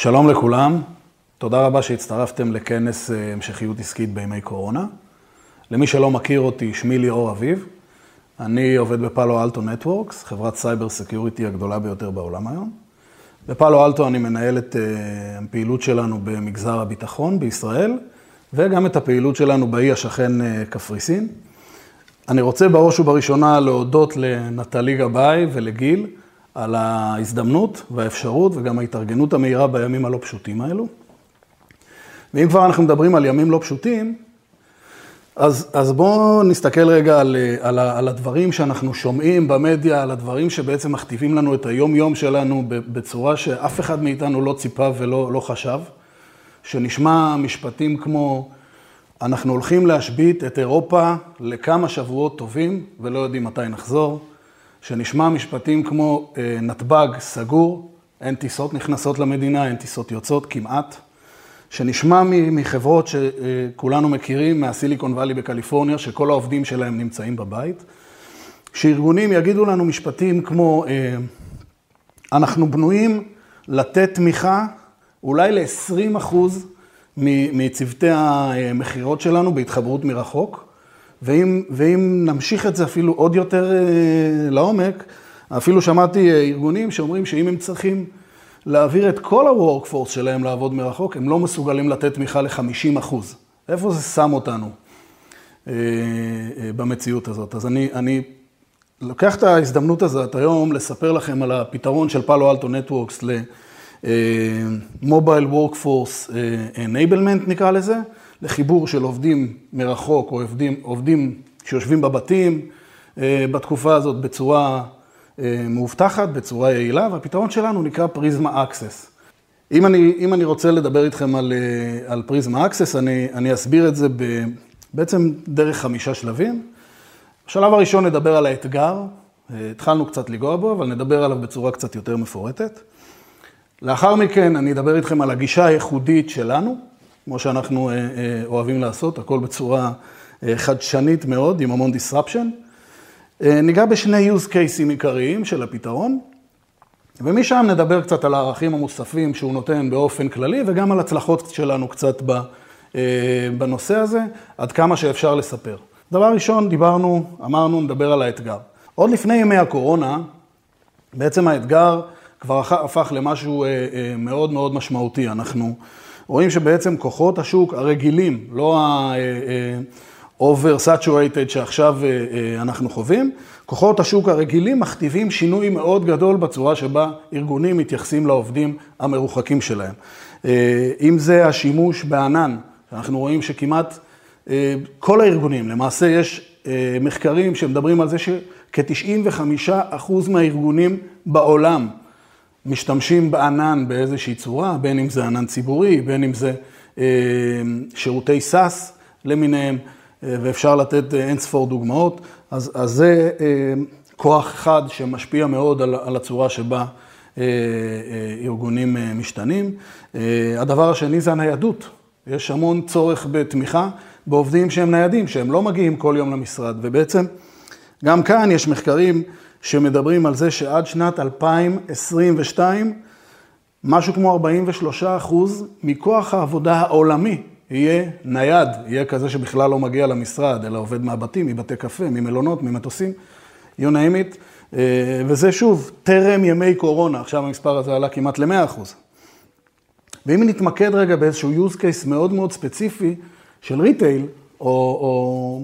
שלום לכולם, תודה רבה שהצטרפתם לכנס אה, המשכיות עסקית בימי קורונה. למי שלא מכיר אותי, שמי ליאור אביב. אני עובד ב Palo Alto Networks, חברת cyber security הגדולה ביותר בעולם היום. ב Palo Alto אני מנהל את אה, הפעילות שלנו במגזר הביטחון בישראל, וגם את הפעילות שלנו באי השכן אה, קפריסין. אני רוצה בראש ובראשונה להודות לנטלי גבאי ולגיל על ההזדמנות והאפשרות וגם ההתארגנות המהירה בימים הלא פשוטים האלו. ואם כבר אנחנו מדברים על ימים לא פשוטים, אז, אז בואו נסתכל רגע על, על, על הדברים שאנחנו שומעים במדיה, על הדברים שבעצם מכתיבים לנו את היום-יום שלנו בצורה שאף אחד מאיתנו לא ציפה ולא לא חשב. שנשמע משפטים כמו, אנחנו הולכים להשבית את אירופה לכמה שבועות טובים ולא יודעים מתי נחזור. שנשמע משפטים כמו אה, נתב"ג סגור, אין טיסות נכנסות למדינה, אין טיסות יוצאות כמעט. שנשמע מחברות שכולנו מכירים, מהסיליקון וואלי בקליפורניה, שכל העובדים שלהם נמצאים בבית. שארגונים יגידו לנו משפטים כמו, אה, אנחנו בנויים לתת תמיכה אולי ל-20% מצוותי המכירות שלנו בהתחברות מרחוק, ואם, ואם נמשיך את זה אפילו עוד יותר אה, לעומק, אפילו שמעתי אה, ארגונים שאומרים שאם הם צריכים להעביר את כל ה-workforce שלהם לעבוד מרחוק, הם לא מסוגלים לתת תמיכה ל-50 אחוז. איפה זה שם אותנו אה, במציאות הזאת? אז אני, אני לוקח את ההזדמנות הזאת היום לספר לכם על הפתרון של פאלו אלטו נטוורקס ל-Mobile Workforce Enablement נקרא לזה. לחיבור של עובדים מרחוק, או עובדים, עובדים שיושבים בבתים אה, בתקופה הזאת בצורה אה, מאובטחת, בצורה יעילה, והפתרון שלנו נקרא Prisma Access. אם אני, אם אני רוצה לדבר איתכם על, אה, על Prisma Access, אני, אני אסביר את זה ב, בעצם דרך חמישה שלבים. בשלב הראשון נדבר על האתגר, התחלנו קצת לנגוע בו, אבל נדבר עליו בצורה קצת יותר מפורטת. לאחר מכן אני אדבר איתכם על הגישה הייחודית שלנו, כמו שאנחנו אה, אה, אוהבים לעשות, הכל בצורה אה, חדשנית מאוד, עם המון disruption. ניגע בשני use cases עיקריים של הפתרון, ומשם נדבר קצת על הערכים המוספים שהוא נותן באופן כללי, וגם על הצלחות שלנו קצת בנושא הזה, עד כמה שאפשר לספר. דבר ראשון, דיברנו, אמרנו, נדבר על האתגר. עוד לפני ימי הקורונה, בעצם האתגר כבר הפך למשהו מאוד מאוד משמעותי. אנחנו רואים שבעצם כוחות השוק הרגילים, לא ה-over-saturated שעכשיו אה, אה, אנחנו חווים, כוחות השוק הרגילים מכתיבים שינוי מאוד גדול בצורה שבה ארגונים מתייחסים לעובדים המרוחקים שלהם. אה, אם זה השימוש בענן, אנחנו רואים שכמעט כל הארגונים, למעשה יש מחקרים שמדברים על זה שכ-95% מהארגונים בעולם משתמשים בענן באיזושהי צורה, בין אם זה ענן ציבורי, בין אם זה אה, שירותי סאס למיניהם, אה, ואפשר לתת אה, אין ספור דוגמאות. אז, אז זה כוח אחד שמשפיע מאוד על, על הצורה שבה ארגונים משתנים. הדבר השני זה הניידות. יש המון צורך בתמיכה בעובדים שהם ניידים, שהם לא מגיעים כל יום למשרד, ובעצם גם כאן יש מחקרים שמדברים על זה שעד שנת 2022, משהו כמו 43 אחוז מכוח העבודה העולמי יהיה נייד, יהיה כזה שבכלל לא מגיע למשרד, אלא עובד מהבתים, מבתי קפה, ממלונות, ממטוסים, you name it. אה, וזה שוב, טרם ימי קורונה, עכשיו המספר הזה עלה כמעט ל-100 אחוז. ואם נתמקד רגע באיזשהו use case מאוד מאוד ספציפי של ריטייל, או, או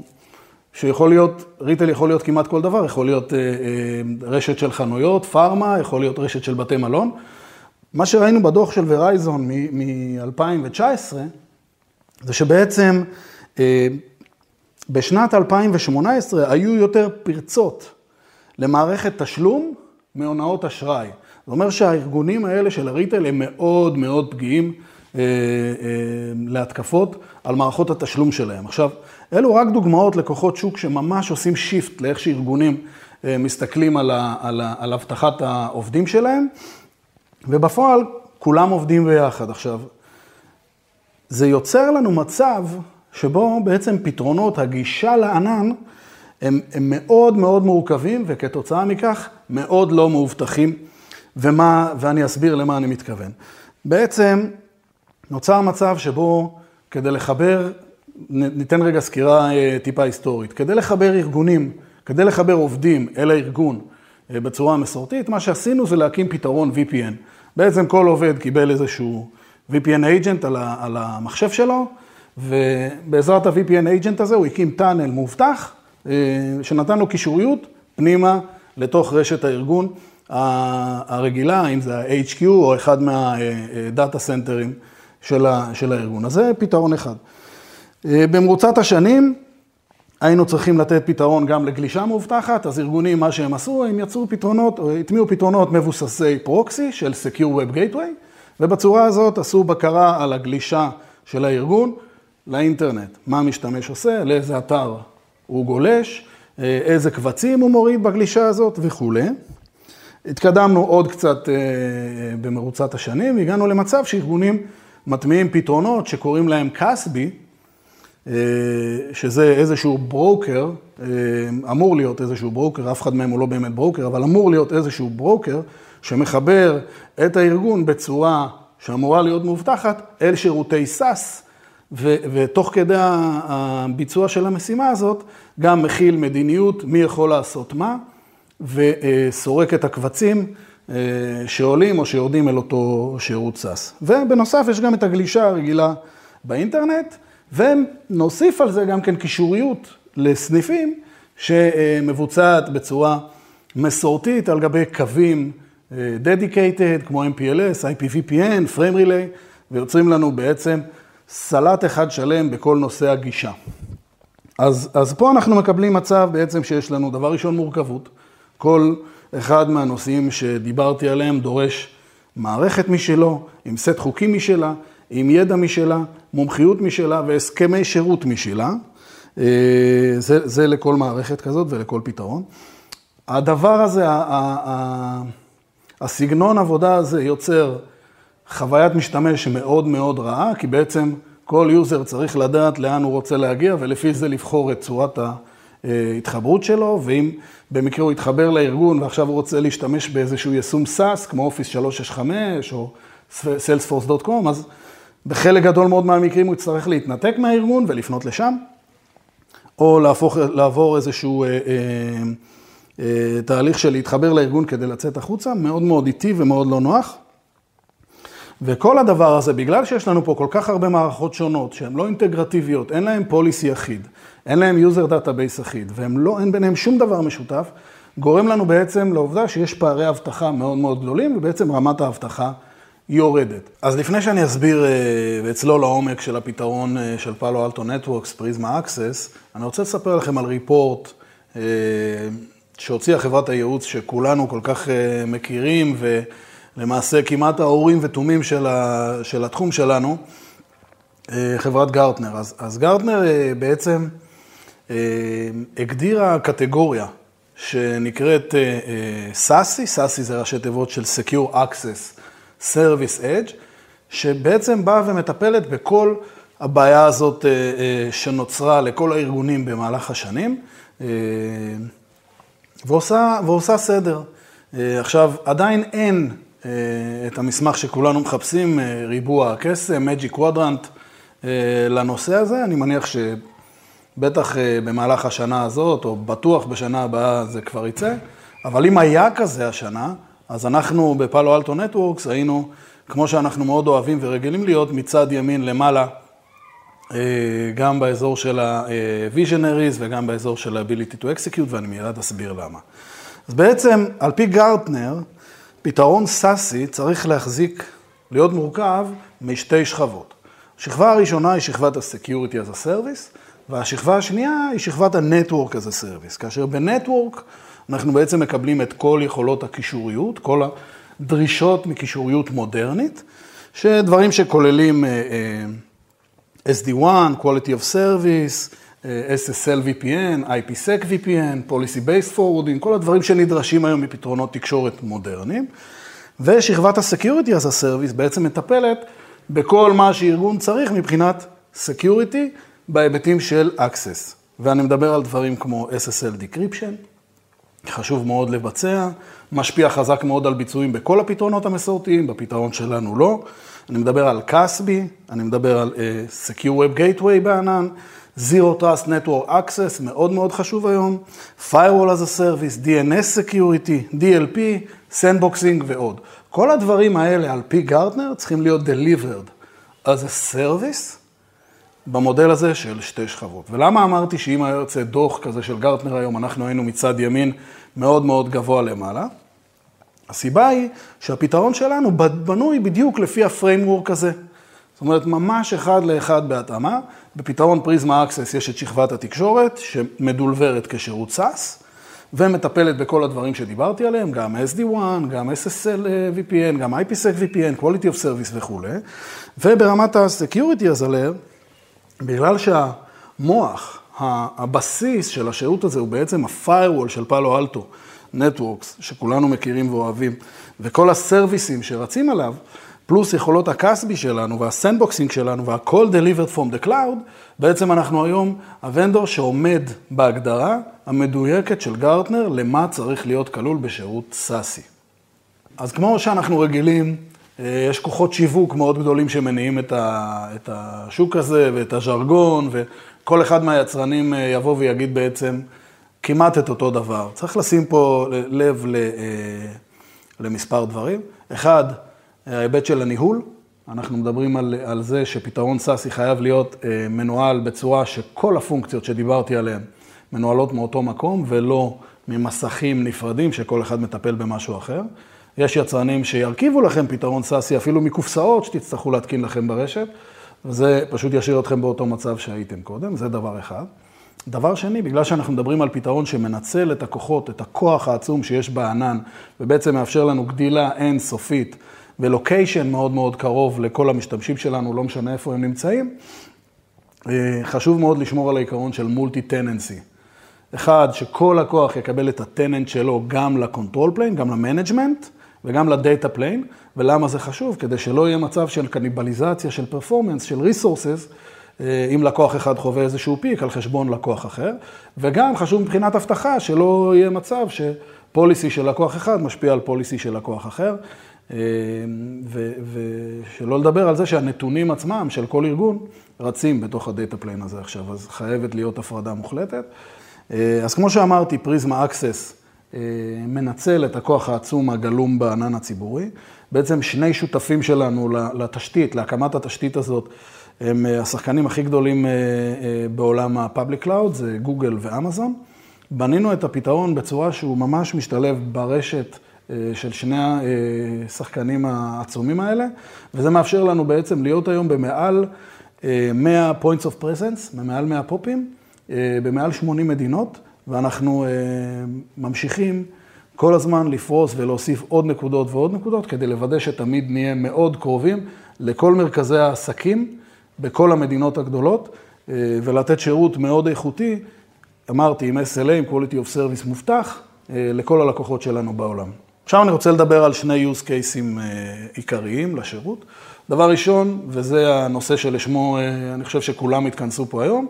שיכול להיות, ריטל יכול להיות כמעט כל דבר, יכול להיות אה, אה, רשת של חנויות, פארמה, יכול להיות רשת של בתי מלון. מה שראינו בדוח של ורייזון מ-2019, זה שבעצם אה, בשנת 2018 היו יותר פרצות למערכת תשלום מהונאות אשראי. זה אומר שהארגונים האלה של הריטל הם מאוד מאוד פגיעים אה, אה, להתקפות על מערכות התשלום שלהם. עכשיו, אלו רק דוגמאות לכוחות שוק שממש עושים שיפט לאיך שארגונים אה, מסתכלים על, ה, על, ה, על הבטחת העובדים שלהם, ובפועל כולם עובדים ביחד. עכשיו, זה יוצר לנו מצב שבו בעצם פתרונות הגישה לענן הם, הם מאוד מאוד מורכבים, וכתוצאה מכך מאוד לא מאובטחים, ומה, ואני אסביר למה אני מתכוון. בעצם נוצר מצב שבו כדי לחבר, ניתן רגע סקירה אה, טיפה היסטורית, כדי לחבר ארגונים, כדי לחבר עובדים אל הארגון אה, בצורה המסורתית, מה שעשינו זה להקים פתרון VPN. בעצם כל עובד קיבל איזשהו VPN agent על המחשב שלו, ובעזרת ה-VPN agent הזה הוא הקים טאנל מאובטח, אה, שנתן לו קישוריות פנימה לתוך רשת הארגון הרגילה, אם זה ה-HQ או אחד מהדאטה סנטרים של הארגון. אז זה פתרון אחד. אה, במרוצת השנים היינו צריכים לתת פתרון גם לגלישה מאובטחת, אז ארגונים, מה שהם עשו, הם יצרו פתרונות, או הטמיעו פתרונות מבוססי פרוקסי של Secure Web Gateway, ובצורה הזאת עשו בקרה על הגלישה של הארגון לאינטרנט. מה המשתמש עושה, לאיזה אתר הוא גולש, אה, איזה קבצים הוא מוריד בגלישה הזאת וכולי. התקדמנו עוד קצת אה, במרוצת השנים, והגענו למצב שארגונים מטמיעים פתרונות שקוראים להם כסבי, אה, שזה איזשהו ברוקר, אמור להיות איזשהו ברוקר, אף אחד מהם הוא לא באמת ברוקר, אבל אמור להיות איזשהו ברוקר שמחבר את הארגון בצורה שאמורה להיות מאובטחת אל שירותי ו- ותוך כדי הביצוע של המשימה הזאת, גם מכיל מדיניות מי יכול לעשות מה, וסורק את הקבצים אה, שעולים או שיורדים אל אותו שירות SAS. ובנוסף יש גם את הגלישה הרגילה באינטרנט, ונוסיף על זה גם כן קישוריות לסניפים שמבוצעת בצורה מסורתית על גבי קווים אה, dedicated, כמו MPLS, IPVPN, Frame Relay, ויוצרים לנו בעצם סלט אחד שלם בכל נושא הגישה. אז, אז פה אנחנו מקבלים מצב בעצם שיש לנו דבר ראשון מורכבות. כל אחד מהנושאים שדיברתי עליהם דורש מערכת משלו, עם סט חוקים משלה, עם ידע משלה, מומחיות משלה והסכמי שירות משלה. אה, זה, זה לכל מערכת כזאת ולכל פתרון. הדבר הזה, הסגנון עבודה הזה יוצר חוויית משתמש מאוד מאוד רעה, כי בעצם כל יוזר צריך לדעת לאן הוא רוצה להגיע, ולפי זה לבחור את צורת ההתחברות שלו, ואם במקרה הוא יתחבר לארגון ועכשיו הוא רוצה להשתמש באיזשהו יישום SaaS, כמו Office 365 או Salesforce.com, אז בחלק גדול מאוד מהמקרים הוא יצטרך להתנתק מהארגון ולפנות לשם, או להפוך, לעבור איזשהו אה, אה, אה, תהליך של להתחבר לארגון כדי לצאת החוצה, מאוד מאוד איטי ומאוד לא נוח. וכל הדבר הזה, בגלל שיש לנו פה כל כך הרבה מערכות שונות, שהן לא אינטגרטיביות, אין להן policy אחיד, אין להן user database אחיד, ואין ביניהם שום דבר משותף, גורם לנו בעצם לעובדה שיש פערי אבטחה מאוד מאוד גדולים, ובעצם רמת האבטחה יורדת. אז לפני שאני אסביר אה, ואצלול לעומק של הפתרון אה, של Palo Alto Networks, Prisma Access, אני רוצה לספר לכם על report אה, שהוציאה חברת הייעוץ שכולנו כל כך מכירים, ו... למעשה כמעט האורים ותומים של, ה, של התחום שלנו, חברת גרטנר. אז, אז גרטנר בעצם הגדירה קטגוריה שנקראת סאסי, סאסי זה ראשי תיבות של Secure Access Service Edge, שבעצם באה ומטפלת בכל הבעיה הזאת שנוצרה לכל הארגונים במהלך השנים, ועושה, ועושה סדר. עכשיו, עדיין אין אה, את המסמך שכולנו מחפשים, אה, ריבוע הקסם, Magic Quadrant, אה, לנושא הזה. אני מניח שבטח במהלך השנה הזאת, או בטוח בשנה הבאה זה כבר יצא, אבל אם היה כזה השנה, אז אנחנו בפאלו אלטו נטוורקס היינו, כמו שאנחנו מאוד אוהבים ורגילים להיות, מצד ימין למעלה, גם באזור של ה-Visionaries וגם באזור של ה-Ability to Execute, ואני מיד אסביר למה. אז בעצם, על פי גרטנר, פתרון סאסי צריך להחזיק, להיות מורכב משתי שכבות. השכבה הראשונה היא שכבת ה-Security as a Service, והשכבה השנייה היא שכבת ה-Network as a Service. כאשר ב-Network אנחנו בעצם מקבלים את כל יכולות הקישוריות, כל הדרישות מקישוריות מודרנית, שדברים שכוללים uh, uh, SD1, Quality of Service, SSL VPN, IPSec VPN, Policy Based Forwarding, כל הדברים שנדרשים היום מפתרונות תקשורת מודרניים. ושכבת ה-Security as a Service בעצם מטפלת בכל מה שארגון צריך מבחינת Security בהיבטים של Access. ואני מדבר על דברים כמו SSL Decryption, חשוב מאוד לבצע, משפיע חזק מאוד על ביצועים בכל הפתרונות המסורתיים, בפתרון שלנו לא. אני מדבר על קאסבי, אני מדבר על uh, Secure Web Gateway בענן, Zero Trust Network Access, מאוד מאוד חשוב היום, Firewall as a Service, DNS Security, DLP, Sandboxing ועוד. כל הדברים האלה על פי גרטנר צריכים להיות delivered as a service במודל הזה של שתי שכבות. ולמה אמרתי שאם היה יוצא דוח כזה של גרטנר היום, אנחנו היינו מצד ימין מאוד מאוד גבוה למעלה? הסיבה היא שהפתרון שלנו בנוי בדיוק לפי ה framework הזה. זאת אומרת, ממש אחד לאחד בהתאמה. בפתרון פריזמה אקסס יש את שכבת התקשורת, שמדולברת כשירות SAS, ומטפלת בכל הדברים שדיברתי עליהם, גם SD1, גם SSL VPN, גם IPSec VPN, Quality of Service וכולי. וברמת ה-Security as a layer, בגלל שהמוח, הבסיס של השירות הזה הוא בעצם ה-firewall של פאלו אלטו, Networks, שכולנו מכירים ואוהבים, וכל הסרוויסים שרצים עליו, פלוס יכולות ה CASB שלנו וה sandboxing שלנו וה-כל delivered from the cloud, בעצם אנחנו היום ה vendor שעומד בהגדרה המדויקת של גרטנר למה צריך להיות כלול בשירות SASE. אז כמו שאנחנו רגילים, יש כוחות שיווק מאוד גדולים שמניעים את, ה, את השוק הזה ואת הז'רגון, וכל אחד מהיצרנים אה, יבוא ויגיד בעצם כמעט את אותו דבר. צריך לשים פה לב אה, למספר דברים. אחד, ההיבט של הניהול. אנחנו מדברים על, על זה שפתרון סאסי חייב להיות מנוהל בצורה שכל הפונקציות שדיברתי עליהן מנוהלות מאותו מקום ולא ממסכים נפרדים שכל אחד מטפל במשהו אחר. יש יצרנים שירכיבו לכם פתרון סאסי אפילו מקופסאות שתצטרכו להתקין לכם ברשת, וזה פשוט ישאיר אתכם באותו מצב שהייתם קודם, זה דבר אחד. דבר שני, בגלל שאנחנו מדברים על פתרון שמנצל את הכוחות, את הכוח העצום שיש בענן, ובעצם מאפשר לנו גדילה אינסופית ו location מאוד מאוד קרוב לכל המשתמשים שלנו, לא משנה איפה הם נמצאים, אה, חשוב מאוד לשמור על העיקרון של multi tenancy. אחד, שכל לקוח יקבל את ה tenant שלו גם ל control plane, גם ל management, וגם ל data plane, ולמה זה חשוב? כדי שלא יהיה מצב של קניבליזציה, של performance, של resources, אה, אם לקוח אחד חווה איזשהו peak על חשבון לקוח אחר, וגם חשוב מבחינת אבטחה שלא יהיה מצב ש policy של לקוח אחד משפיע על policy של לקוח אחר, אה, ושלא לדבר על זה שהנתונים עצמם של כל ארגון רצים בתוך ה data plane הזה עכשיו, אז חייבת להיות הפרדה מוחלטת. אה, אז כמו שאמרתי, Prisma Access מנצל את הכוח העצום הגלום בענן הציבורי. בעצם שני שותפים שלנו לתשתית, להקמת התשתית הזאת, הם אה, השחקנים הכי גדולים אה, בעולם ה-Public Cloud, זה גוגל ואמזון. בנינו את הפתרון בצורה שהוא ממש משתלב ברשת של שני השחקנים העצומים האלה, וזה מאפשר לנו בעצם להיות היום במעל 100 points of presence, במעל 100 פופים, במעל 80 מדינות. ואנחנו אה, ממשיכים כל הזמן לפרוס ולהוסיף עוד נקודות ועוד נקודות, כדי לוודא שתמיד נהיה מאוד קרובים לכל מרכזי העסקים בכל המדינות הגדולות, אה, ולתת שירות מאוד איכותי, אמרתי, עם SLA, עם quality of service מובטח, אה, לכל הלקוחות שלנו בעולם. עכשיו אני רוצה לדבר על שני use cases עיקריים לשירות. דבר ראשון, וזה הנושא שלשמו אני חושב שכולם התכנסו פה היום,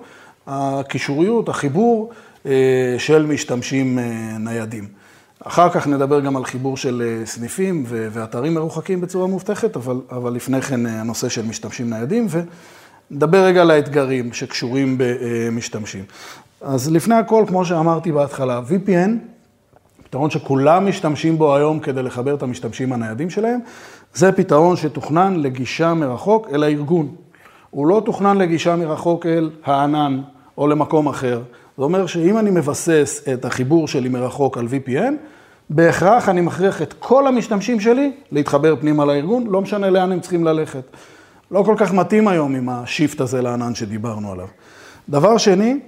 הקישוריות, החיבור אה, של משתמשים אה, ניידים. אחר כך נדבר גם על חיבור של אה, סניפים ואתרים מרוחקים בצורה מובטחת, אבל, אבל לפני כן הנושא של משתמשים ניידים, ונדבר רגע על האתגרים שקשורים במשתמשים. אז לפני הכל, כמו שאמרתי בהתחלה, VPN, פתרון שכולם משתמשים בו היום כדי לחבר את המשתמשים הניידים שלהם, זה פתרון שתוכנן לגישה מרחוק אל הארגון. הוא לא תוכנן לגישה מרחוק אל הענן או למקום אחר. זה אומר שאם אני מבסס את החיבור שלי מרחוק על VPN, בהכרח אני מכריח את כל המשתמשים שלי להתחבר פנימה לארגון, לא משנה לאן הם צריכים ללכת. לא כל כך מתאים היום עם השיפט הזה לענן שדיברנו עליו. דבר שני,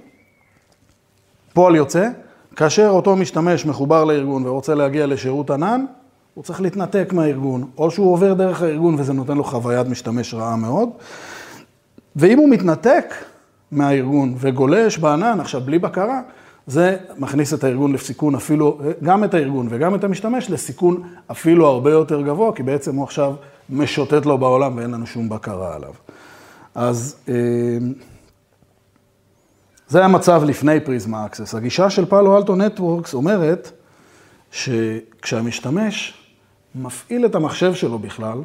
פועל יוצא, כאשר אותו משתמש מחובר לארגון ורוצה להגיע לשירות ענן, הוא צריך להתנתק מהארגון, או שהוא עובר דרך הארגון וזה נותן לו חוויית משתמש רעה מאוד. ואם הוא מתנתק, מהארגון וגולש בענן, עכשיו בלי בקרה, זה מכניס את הארגון לסיכון אפילו, גם את הארגון וגם את המשתמש לסיכון אפילו הרבה יותר גבוה, כי בעצם הוא עכשיו משוטט לו בעולם ואין לנו שום בקרה עליו. אז אה, זה המצב לפני Prisma Access. הגישה של Palo Alto Networks אומרת שכשהמשתמש מפעיל את המחשב שלו בכלל,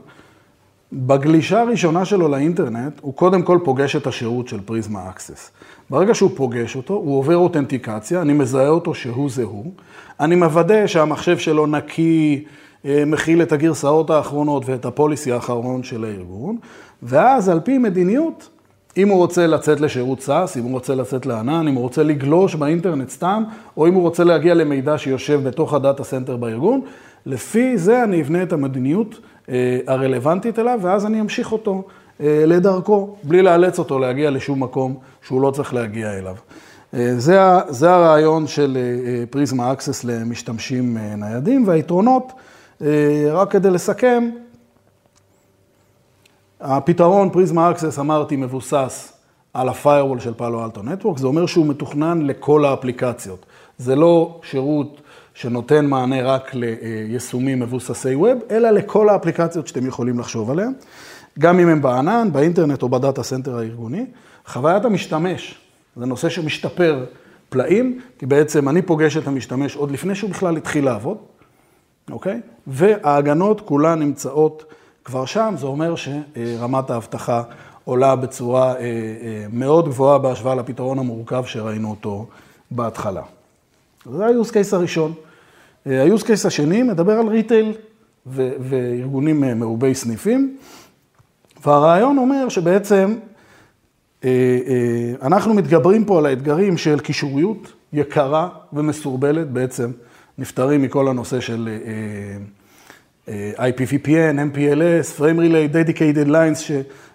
בגלישה הראשונה שלו לאינטרנט, הוא קודם כל פוגש את השירות של Prisma Access. ברגע שהוא פוגש אותו, הוא עובר אותנטיקציה, אני מזהה אותו שהוא זה הוא, אני מוודא שהמחשב שלו נקי, אה, מכיל את הגרסאות האחרונות ואת ה policy האחרון של הארגון, ואז על פי מדיניות, אם הוא רוצה לצאת לשירות SaaS, אם הוא רוצה לצאת לענן, אם הוא רוצה לגלוש באינטרנט סתם, או אם הוא רוצה להגיע למידע שיושב בתוך ה data center בארגון, לפי זה אני אבנה את המדיניות הרלוונטית אליו, ואז אני אמשיך אותו אה, לדרכו, בלי לאלץ אותו להגיע לשום מקום שהוא לא צריך להגיע אליו. אה, זה, זה הרעיון של Prisma Access למשתמשים ניידים, והיתרונות, רק כדי לסכם, הפתרון Prisma Access, אמרתי, מבוסס על ה-firewall של Palo Alto Network, זה אומר שהוא מתוכנן לכל האפליקציות. זה לא שירות שנותן מענה רק ליישומים מבוססי web, אלא לכל האפליקציות שאתם יכולים לחשוב עליהן, גם אם הם בענן, באינטרנט או ב data center הארגוני. חוויית המשתמש, זה נושא שמשתפר פלאים, כי בעצם אני פוגש את המשתמש עוד לפני שהוא בכלל התחיל לעבוד, אוקיי? וההגנות כולן נמצאות כבר שם, זה אומר שרמת האבטחה עולה בצורה אה, אה, מאוד גבוהה בהשוואה לפתרון המורכב שראינו אותו בהתחלה. זה ה-use הראשון. ה-use case השני מדבר על retail וארגונים אה, מרובי סניפים, והרעיון אומר שבעצם אה, אה, אנחנו מתגברים פה על האתגרים של קישוריות יקרה ומסורבלת, בעצם נפטרים מכל הנושא של IPVPN, MPLS, Frame Relay, Dedicated Lines,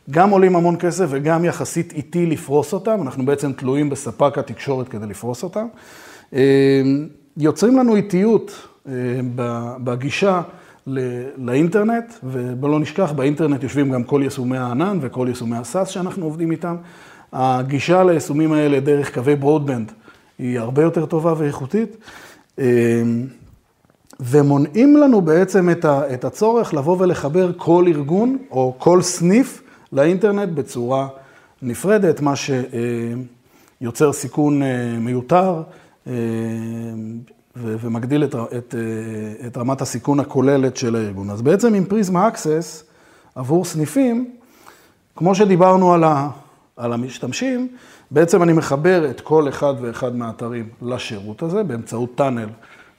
שגם עולים המון כסף וגם יחסית איטי לפרוס אותם, אנחנו בעצם תלויים בספק התקשורת כדי לפרוס אותם. אמ, יוצרים לנו איטיות אה, בגישה לאינטרנט, ובואו נשכח, באינטרנט יושבים גם כל יישומי הענן וכל יישומי הסאס שאנחנו עובדים איתם. הגישה ליישומים האלה דרך קווי ברודבנד היא הרבה יותר טובה ואיכותית, אמ, ומונעים לנו בעצם את הצורך לבוא ולחבר כל ארגון או כל סניף לאינטרנט בצורה נפרדת, מה שיוצר סיכון מיותר. אה, ומגדיל את, את, אה, את רמת הסיכון הכוללת של הארגון. אז בעצם עם פריזמה אקסס עבור סניפים, כמו שדיברנו על, ה, על המשתמשים, בעצם אני מחבר את כל אחד ואחד מהאתרים לשירות הזה באמצעות טאנל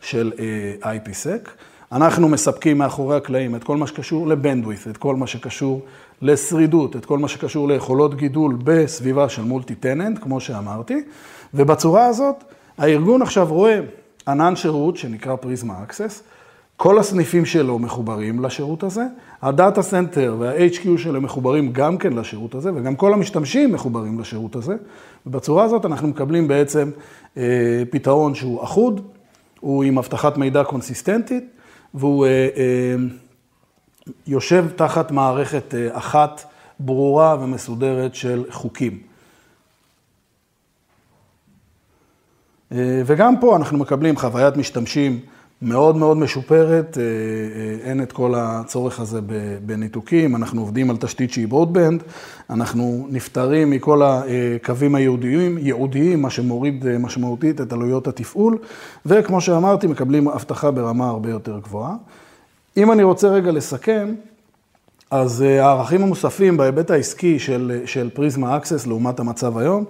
של אה, IPSec. אנחנו מספקים מאחורי הקלעים את כל מה שקשור לבנדווית', את כל מה שקשור לשרידות, את כל מה שקשור ליכולות גידול בסביבה של multi-tenant, כמו שאמרתי, ובצורה הזאת הארגון עכשיו רואה ענן שירות שנקרא Prisma Access, כל הסניפים שלו מחוברים לשירות הזה, ה-data center וה-HQ שלו מחוברים גם כן לשירות הזה, וגם כל המשתמשים מחוברים לשירות הזה, ובצורה הזאת אנחנו מקבלים בעצם אה, פתרון שהוא אחוד, הוא עם אבטחת מידע קונסיסטנטית, והוא אה, אה, יושב תחת מערכת אה, אחת ברורה ומסודרת של חוקים. וגם פה אנחנו מקבלים חוויית משתמשים מאוד מאוד משופרת, אה, אה, אין את כל הצורך הזה בניתוקים, אנחנו עובדים על תשתית שהיא ברודבנד, אנחנו נפטרים מכל הקווים הייעודיים, ייעודיים, מה שמוריד משמעותית את עלויות התפעול, וכמו שאמרתי, מקבלים אבטחה ברמה הרבה יותר גבוהה. אם אני רוצה רגע לסכם, אז הערכים המוספים בהיבט העסקי של, של פריזמה אקסס לעומת המצב היום,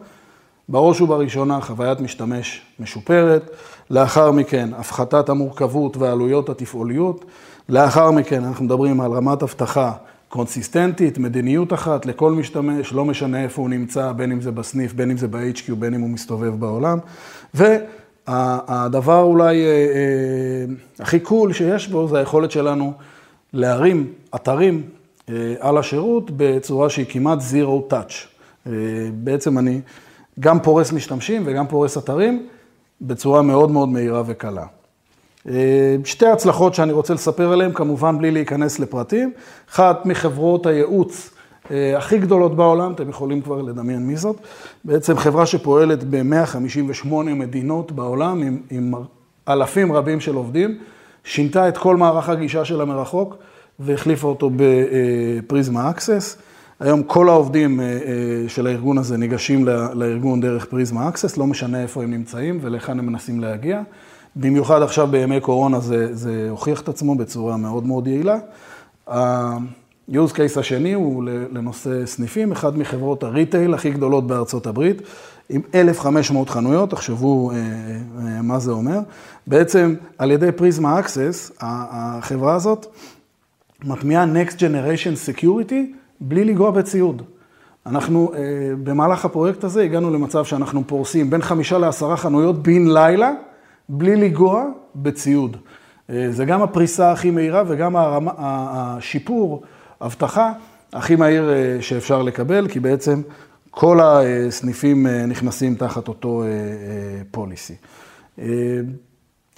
בראש ובראשונה חוויית משתמש משופרת, לאחר מכן הפחתת המורכבות והעלויות התפעוליות, לאחר מכן אנחנו מדברים על רמת אבטחה קונסיסטנטית, מדיניות אחת לכל משתמש, לא משנה איפה הוא נמצא, בין אם זה בסניף, בין אם זה ב-HQ, בין אם הוא מסתובב בעולם. והדבר אולי אה, אה, הכי קול שיש בו זה היכולת שלנו להרים אתרים אה, על השירות בצורה שהיא כמעט zero touch. בעצם אני... גם פורס משתמשים וגם פורס אתרים בצורה מאוד מאוד מהירה וקלה. אה, שתי הצלחות שאני רוצה לספר עליהן, כמובן בלי להיכנס לפרטים. אחת מחברות הייעוץ אה, הכי גדולות בעולם, אתם יכולים כבר לדמיין מי זאת. בעצם חברה שפועלת ב-158 מדינות בעולם עם, עם אלפים רבים של עובדים, שינתה את כל מערך הגישה שלה מרחוק והחליפה אותו ב-Prisma Access. היום כל העובדים אה, אה, של הארגון הזה ניגשים לארגון דרך Prisma Access, לא משנה איפה הם נמצאים ולהיכן הם מנסים להגיע. במיוחד עכשיו בימי קורונה זה, זה הוכיח את עצמו בצורה מאוד מאוד יעילה. ה-use case השני הוא לנושא סניפים, אחד מחברות ה-retail הכי גדולות בארצות הברית, עם 1,500 חנויות, תחשבו אה, מה זה אומר. בעצם על ידי פריזמה אקסס, החברה הזאת מטמיעה Next Generation Security בלי לנגוע בציוד. אנחנו אה, במהלך הפרויקט הזה הגענו למצב שאנחנו פורסים בין חמישה לעשרה חנויות בן לילה, בלי לנגוע בציוד. זה גם הפריסה הכי מהירה וגם הרמה, השיפור, אבטחה הכי מהיר שאפשר לקבל, כי בעצם כל הסניפים נכנסים תחת אותו פוליסי.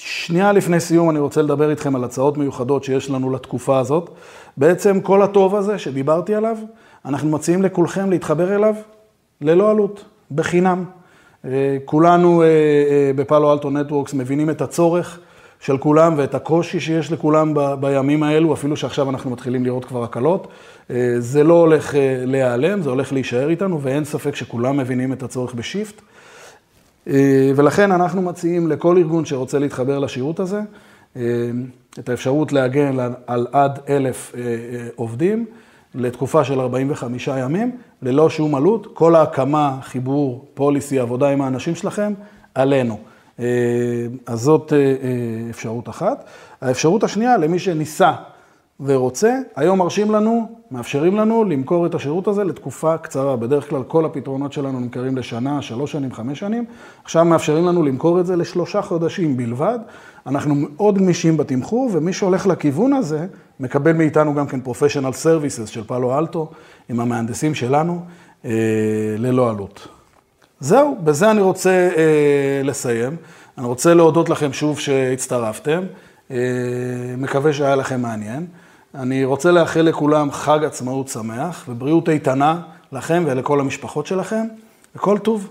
שנייה לפני סיום אני רוצה לדבר איתכם על הצעות מיוחדות שיש לנו לתקופה הזאת. בעצם כל הטוב הזה שדיברתי עליו, אנחנו מציעים לכולכם להתחבר אליו ללא עלות, בחינם. כולנו בפאלו אלטו נטוורקס מבינים את הצורך של כולם ואת הקושי שיש לכולם בימים האלו, אפילו שעכשיו אנחנו מתחילים לראות כבר הקלות. זה לא הולך להיעלם, זה הולך להישאר איתנו, ואין ספק שכולם מבינים את הצורך בשיפט. ולכן אנחנו מציעים לכל ארגון שרוצה להתחבר לשירות הזה, את האפשרות להגן על עד אלף עובדים לתקופה של 45 ימים, ללא שום עלות. כל ההקמה, חיבור, פוליסי, עבודה עם האנשים שלכם, עלינו. אז זאת אפשרות אחת. האפשרות השנייה, למי שניסה ורוצה, היום מרשים לנו, מאפשרים לנו למכור את השירות הזה לתקופה קצרה. בדרך כלל כל הפתרונות שלנו נמכרים לשנה, שלוש שנים, חמש שנים. עכשיו מאפשרים לנו למכור את זה לשלושה חודשים בלבד. אנחנו מאוד גמישים בתמחור, ומי שהולך לכיוון הזה, מקבל מאיתנו גם כן professional services של Palo Alto, עם המהנדסים שלנו, ללא עלות. זהו, בזה אני רוצה אה, לסיים. אני רוצה להודות לכם שוב שהצטרפתם. אה, מקווה שהיה לכם מעניין. אני רוצה לאחל לכולם חג עצמאות שמח ובריאות איתנה לכם ולכל המשפחות שלכם, וכל טוב.